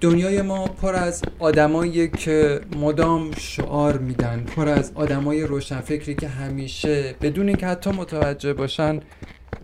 دنیای ما پر از آدمایی که مدام شعار میدن پر از آدمای روشنفکری که همیشه بدون اینکه حتی متوجه باشن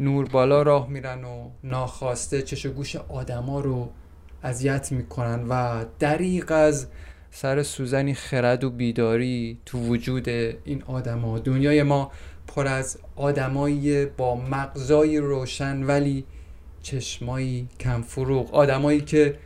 نور بالا راه میرن و ناخواسته چش و گوش آدما رو اذیت می‌کنن و دریق از سر سوزنی خرد و بیداری تو وجود این آدما. دنیای ما پر از آدمایی با مغزای روشن ولی چشمایی کم فروغ آدمایی که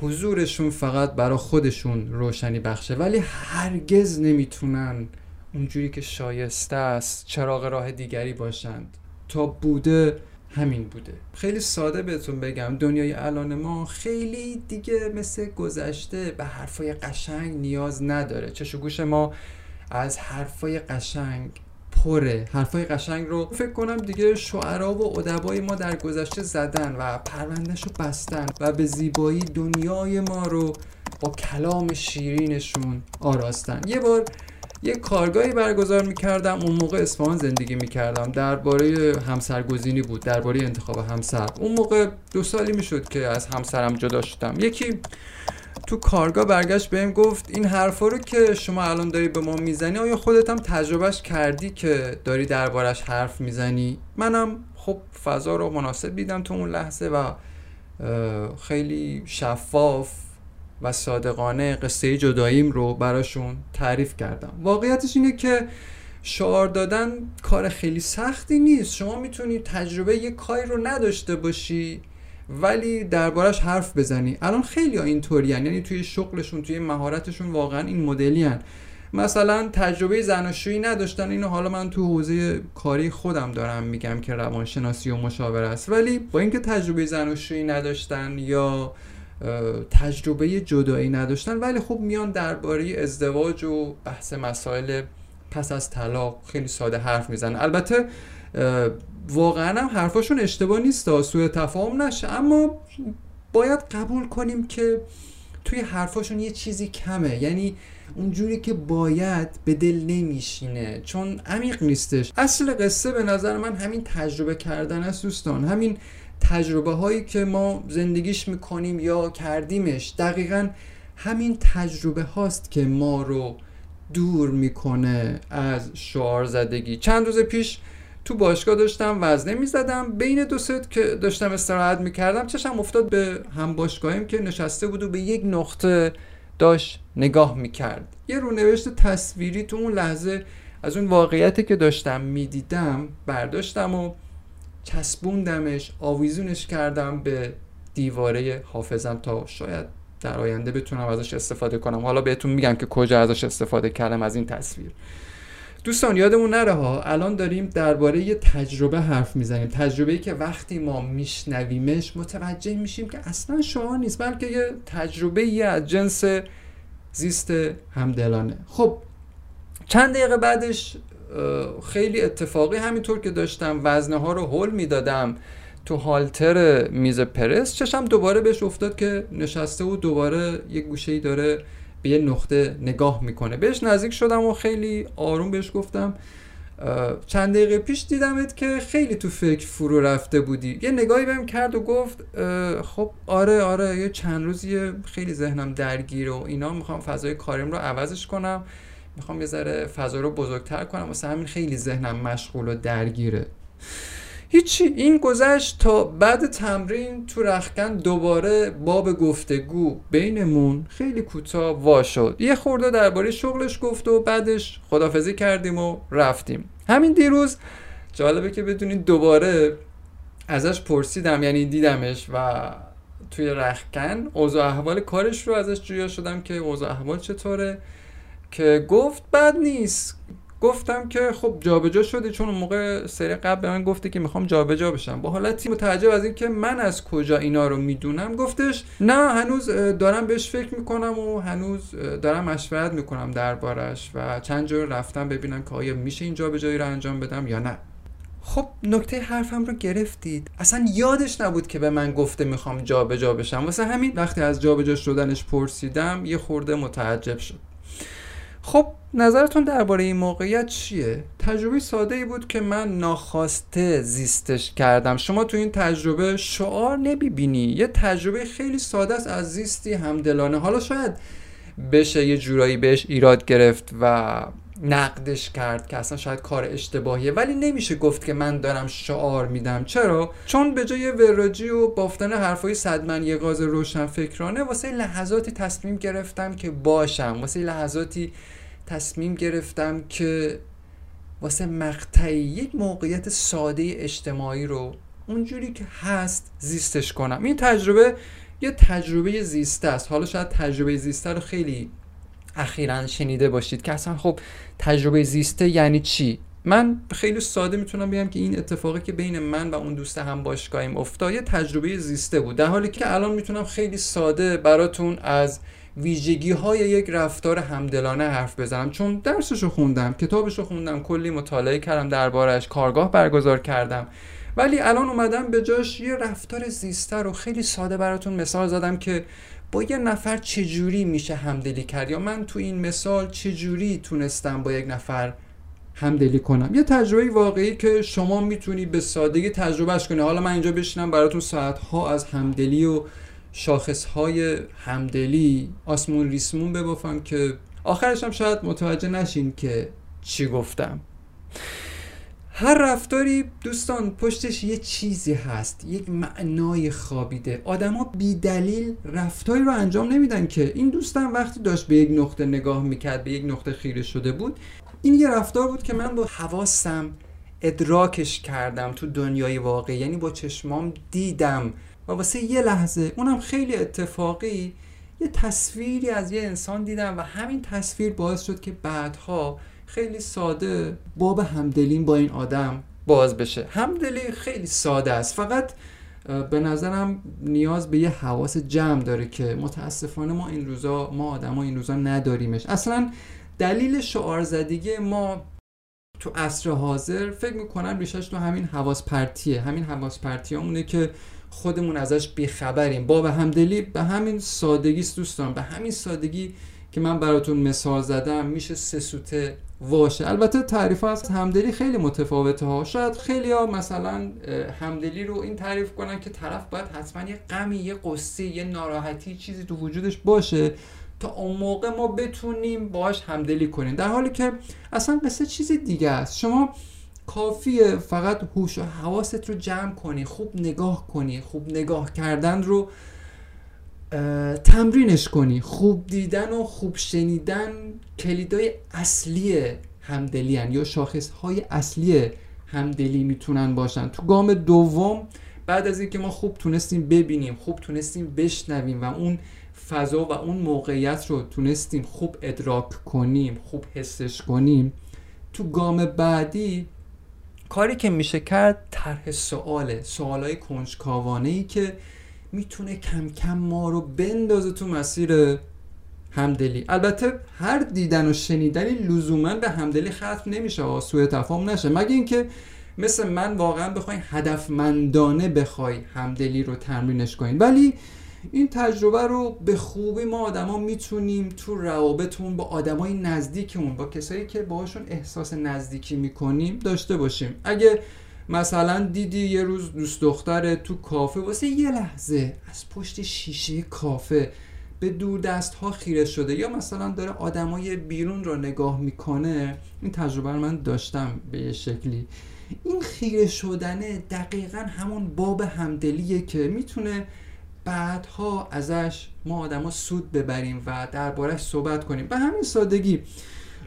حضورشون فقط برا خودشون روشنی بخشه ولی هرگز نمی‌تونن اونجوری که شایسته است چراغ راه دیگری باشند. تا بوده همین بوده. خیلی ساده بهتون بگم دنیای الان ما خیلی دیگه مثل گذشته به حرفای قشنگ نیاز نداره. چش گوش ما از حرفای قشنگ پره حرفای قشنگ رو فکر کنم دیگه شعرا و ادبای ما در گذشته زدن و پروندهش رو بستن و به زیبایی دنیای ما رو با کلام شیرینشون آراستن. یه بار یه کارگاهی برگزار می‌کردم اون موقع اصفهان زندگی می‌کردم. درباره همسرگزینی بود درباره انتخاب همسر. اون موقع دو سالی می‌شد که از همسرم جدا شدم. یکی تو کارگاه برگشت بهم گفت این حرفا رو که شما الان داری به ما می‌زنی آیا خودت هم تجربهش کردی که داری دربارش حرف می‌زنی؟ منم خب فضا رو مناسب دیدم تو اون لحظه و خیلی شفاف و صادقانه قصه جداییم رو براشون تعریف کردم. واقعیتش اینه که شعار دادن کار خیلی سختی نیست. شما می‌تونی تجربه یک کاری رو نداشته باشی ولی دربارش حرف بزنی. الان خیلی ها اینطوری یعنی توی شغلشون توی مهارتشون واقعا این مدلی هن. مثلا تجربه زناشویی نداشتن. اینو حالا من تو حوزه کاری خودم دارم میگم که روانشناسی و مشاور است. ولی با اینکه تجربه زناشویی نداشتن یا تجربه جدایی نداشتن ولی خب میان درباره ازدواج و بحث مسائل پس از طلاق خیلی ساده حرف می‌زنن. البته واقعا هم حرفاشون اشتباه نیست سوء تفاهم نشه. اما باید قبول کنیم که توی حرفاشون یه چیزی کمه. یعنی اونجوری که باید به دل نمیشینه. چون عمیق نیستش. اصل قصه به نظر من همین تجربه کردن است دوستان. همین تجربه هایی که ما زندگیش می‌کنیم یا کردیمش دقیقا همین تجربه هاست که ما رو دور می‌کنه از شعار زدگی. چند روز پیش تو باشگاه داشتم وزنه می‌زدم. بین دو ست که داشتم استراحت می‌کردم چشم افتاد به هم باشگاهیم که نشسته بود و به یک نقطه داشت نگاه می‌کرد. یه رونوشت تصویری تو اون لحظه از اون واقعیتی که داشتم می‌دیدم برداشتم و چسبوندمش آویزونش کردم به دیواره حافظم تا شاید در آینده بتونم ازش استفاده کنم. حالا بهتون میگم که کجا ازش استفاده کردم از این تصویر. دوستان یادمون نره ها الان داریم درباره یه تجربه حرف می‌زنیم. تجربه ای که وقتی ما میشنویمش متوجه میشیم که اصلا شما نیست بلکه یه تجربه یه از جنس زیست همدلانه. خب چند دقیقه بعدش خیلی اتفاقی همینطور که داشتم وزنه ها رو هل می‌دادم تو هالتر میز پرس. چشم دوباره بهش افتاد که نشسته و دوباره یه گوشه ای داره به یه نقطه نگاه می‌کنه. بهش نزدیک شدم و خیلی آروم بهش گفتم. چند دقیقه پیش دیدمت که خیلی تو فکر فرو رفته بودی. یه نگاهی بهم کرد و گفت خب آره آره یه چند روزی خیلی ذهنم درگیر و اینا. می‌خوام فضای کاریم رو عوضش کنم. می‌خوام یه ذره فضا رو بزرگتر کنم. واسه همین خیلی ذهنم مشغول و درگیره. هیچی. این گذشت تا بعد تمرین تو رخکن دوباره باب گفتگو بینمون خیلی کوتاه وا شد. یه خورده درباره شغلش گفت و بعدش خدافزی کردیم و رفتیم. همین دیروز جالبه که بدونید دوباره ازش پرسیدم یعنی دیدمش و توی رخکن اوضاع احوال کارش رو ازش جویا شدم که اوضاع احوال چطوره که گفت بد نیست. گفتم که خب جابجا شده چون اون موقع سری قبل به من گفته که می‌خوام جابجا بشم. با حالتی متعجب از اینکه من از کجا اینا رو می‌دونم گفتش نه هنوز دارم بهش فکر می‌کنم و هنوز دارم مشورت می‌کنم دربارش و چند جور رفتم ببینم که آیا میشه این جابجایی رو انجام بدم یا نه. خب نکته حرفم رو گرفتید. اصلا یادش نبود که به من گفته می‌خوام جابجا بشم. واسه همین وقتی از جابجا شدنش پرسیدم یه خورده متعجب شد. خب نظرتون درباره این موقعیت چیه؟ تجربه ساده ای بود که من ناخواسته زیستش کردم. شما تو این تجربه شعار نمی‌بینی. یه تجربه خیلی ساده است از زیستی همدلانه. حالا شاید بشه یه جورایی بهش ایراد گرفت و نقدش کرد که اصلا شاید کار اشتباهیه. ولی نمیشه گفت که من دارم شعار میدم. چرا؟ چون به جای وراجی و بافتن حرفای صدمن یه غاز روشن فکرانه واسه لحظاتی تصمیم گرفتم که باشم. واسه لحظاتی تصمیم گرفتم که واسه مقطعی یک موقعیت ساده اجتماعی رو اونجوری که هست زیستش کنم. این تجربه یه تجربه زیسته است. حالا شاید تجربه زیسته رو خیلی اخیرا شنیده باشید که اصلا خب تجربه زیسته یعنی چی؟ من خیلی ساده می‌تونم بگم که این اتفاقی که بین من و اون دوست هم باشگاهیم افتاد یه تجربه زیسته بود. در حالی که الان می‌تونم خیلی ساده براتون از ویژگی های یک رفتار همدلانه حرف بزنم. چون درسشو خوندم کتابشو خوندم کلی مطالعه کردم دربارش کارگاه برگزار کردم. ولی الان اومدم به جاش یه رفتار زیسته رو خیلی ساده براتون مثال زدم که با یه نفر چجوری میشه همدلی کرد؟ یا من تو این مثال چجوری تونستم با یک نفر همدلی کنم؟ یه تجربه واقعی که شما می‌تونی به سادگی تجربهش کنی. حالا من اینجا بشینم براتون ساعتها از همدلی و شاخصهای همدلی آسمون ریسمون ببافم که آخرش هم شاید متوجه نشین که چی گفتم. هر رفتاری دوستان پشتش یه چیزی هست یک معنای خوابیده. آدما بی دلیل رفتاری رو انجام نمیدن که. این دوستان وقتی داشت به یک نقطه نگاه می‌کرد به یک نقطه خیره شده بود. این یه رفتار بود که من با حواسم ادراکش کردم تو دنیای واقعی. یعنی با چشمام دیدم. و واسه یه لحظه اونم خیلی اتفاقی یه تصویری از یه انسان دیدم و همین تصویر باعث شد که بعدها خیلی ساده. باب همدلیم با این آدم باز بشه. همدلی خیلی ساده است. فقط به نظرم نیاز به یه حواس جمع داره که متاسفانه ما این روزا ما آدما این روزا نداریمش. اصلا دلیل شعار زدگی ما تو عصر حاضر فکر می‌کنم ریشش تو همین حواس پرتیه همین حواس پرتی همونه که خودمون ازش بیخبریم. با به همدلی به همین سادگی دوستان. به همین سادگی که من براتون مثال زدم میشه سه سوته واشه البته تعریف از همدلی خیلی متفاوته ها. شاید خیلی ها مثلا همدلی رو این تعریف کنن که طرف باید حتما یه غمی یه قصه یه ناراحتی چیزی تو وجودش باشه تا اون موقع ما بتونیم باش همدلی کنیم. در حالی که اصلا قصه چیزی دیگه است. شما کافیه فقط هوش و حواست رو جمع کنی خوب نگاه کنی خوب نگاه کردن رو تمرینش کنی. خوب دیدن و خوب شنیدن کلیدای اصلی همدلی هن یا شاخص های اصلی همدلی می‌تونن باشن. تو گام دوم بعد از اینکه ما خوب تونستیم ببینیم خوب تونستیم بشنویم و اون فضا و اون موقعیت رو تونستیم خوب ادراک کنیم خوب حسش کنیم تو گام بعدی کاری که میشه کرد طرح سواله سوالای کنجکاوانه ای که می‌تونه کم کم ما رو بندازه تو مسیر همدلی. البته هر دیدن و شنیدنی لزوما به همدلی ختم نمیشه و سوء تفاهم نشه. مگه اینکه مثل من واقعا بخوای هدفمندانه بخوای همدلی رو تمرینش کنین. ولی این تجربه رو به خوبی ما آدما می‌تونیم تو روابطمون با آدمای نزدیکمون با کسایی که باهاشون احساس نزدیکی می‌کنیم داشته باشیم. اگه مثلا دیدی یه روز دوست دختر تو کافه واسه یه لحظه از پشت شیشه کافه به دور دست ها خیره شده. یا مثلا داره آدمای بیرون رو نگاه می‌کنه این تجربه رو من داشتم به یه شکلی. این خیره شدنه دقیقا همون باب همدلیه که می‌تونه بعدها ازش ما آدما سود ببریم و دربارش صحبت کنیم. به همین سادگی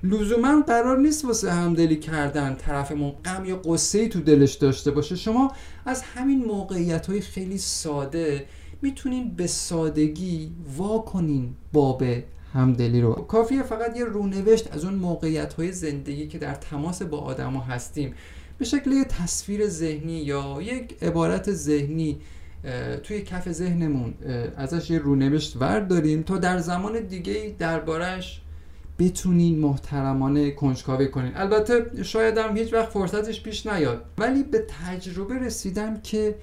لزوما قرار نیست واسه همدلی کردن طرفمون غم یا قصه ای تو دلش داشته باشه. شما از همین موقعیت های خیلی ساده می‌تونین به سادگی وا کنین باب همدلی رو. کافیه فقط یه رونوشت از اون موقعیت های زندگی که در تماس با آدما هستیم. به شکل یه تصویر ذهنی یا یک عبارت ذهنی توی کف ذهنمون ازش یه رونوشت ورد داریم تا در زمان دیگه دربارش بتونین محترمانه کنجکاوی کنین. البته شاید هم هیچ وقت فرصتش پیش نیاد. ولی به تجربه رسیدم که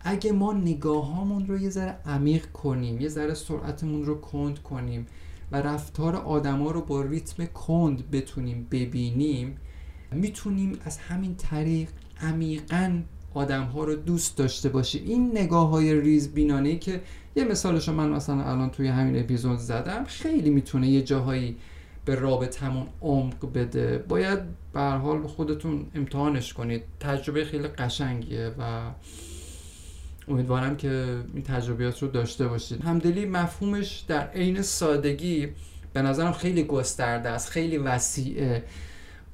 اگه ما نگاهامون رو یه ذره عمیق کنیم یه ذره سرعتمون رو کند کنیم و رفتار آدما رو با ریتم کند بتونیم ببینیم می‌تونیم از همین طریق عمیقا آدم ها رو دوست داشته باشیم. این نگاه های ریز بینانه که یه مثالش من مثلا الان توی همین اپیزود زدم خیلی می‌تونه یه جاهایی به رابطمون عمق بده. باید به حال خودتون امتحانش کنید. تجربه خیلی قشنگیه و امیدوارم که این تجربیات رو داشته باشید. همدلی مفهومش در عین سادگی به نظرم خیلی گسترده است خیلی وسیعه.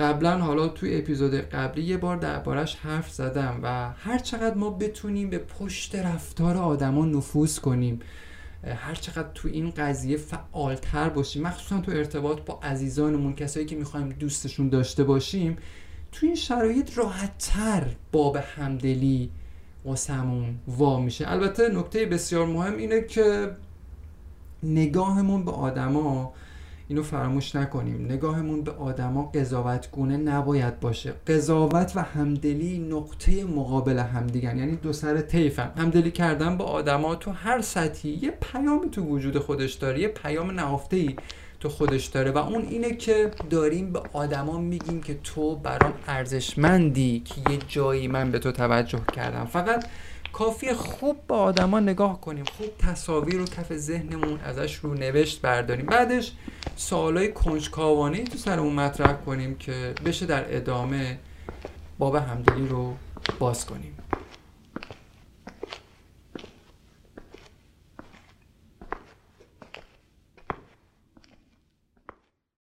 قبلا حالا توی اپیزود قبلی یه بار دربارش حرف زدم و هر چقدر ما بتونیم به پشت رفتار آدما نفوذ کنیم هر چقدر تو این قضیه فعالتر باشیم مخصوصا تو ارتباط با عزیزانمون کسایی که می‌خوایم دوستشون داشته باشیم تو این شرایط راحتتر باب همدلی واسمون وا میشه. البته نکته بسیار مهم اینه که نگاهمون به آدما اینو فراموش نکنیم. نگاهمون به آدما قضاوتگونه نباید باشه. قضاوت و همدلی نقطه مقابل همدیگن. یعنی دو سر طیفن. همدلی کردن با آدما تو هر سطحی. یه پیامی تو وجود خودش داره. یه پیام نهفته ای تو خودش داره. و اون اینه که داریم به آدما میگیم که تو برام ارزشمندی که یه جایی من به تو توجه کردم. فقط کافی خوب با آدما نگاه کنیم. خوب تصاویر رو کف ذهنمون ازش رو نوشت برداریم. بعدش سوالای کنجکاوانه تو سرمون مطرح کنیم که بشه در ادامه باب همدلی رو باز کنیم.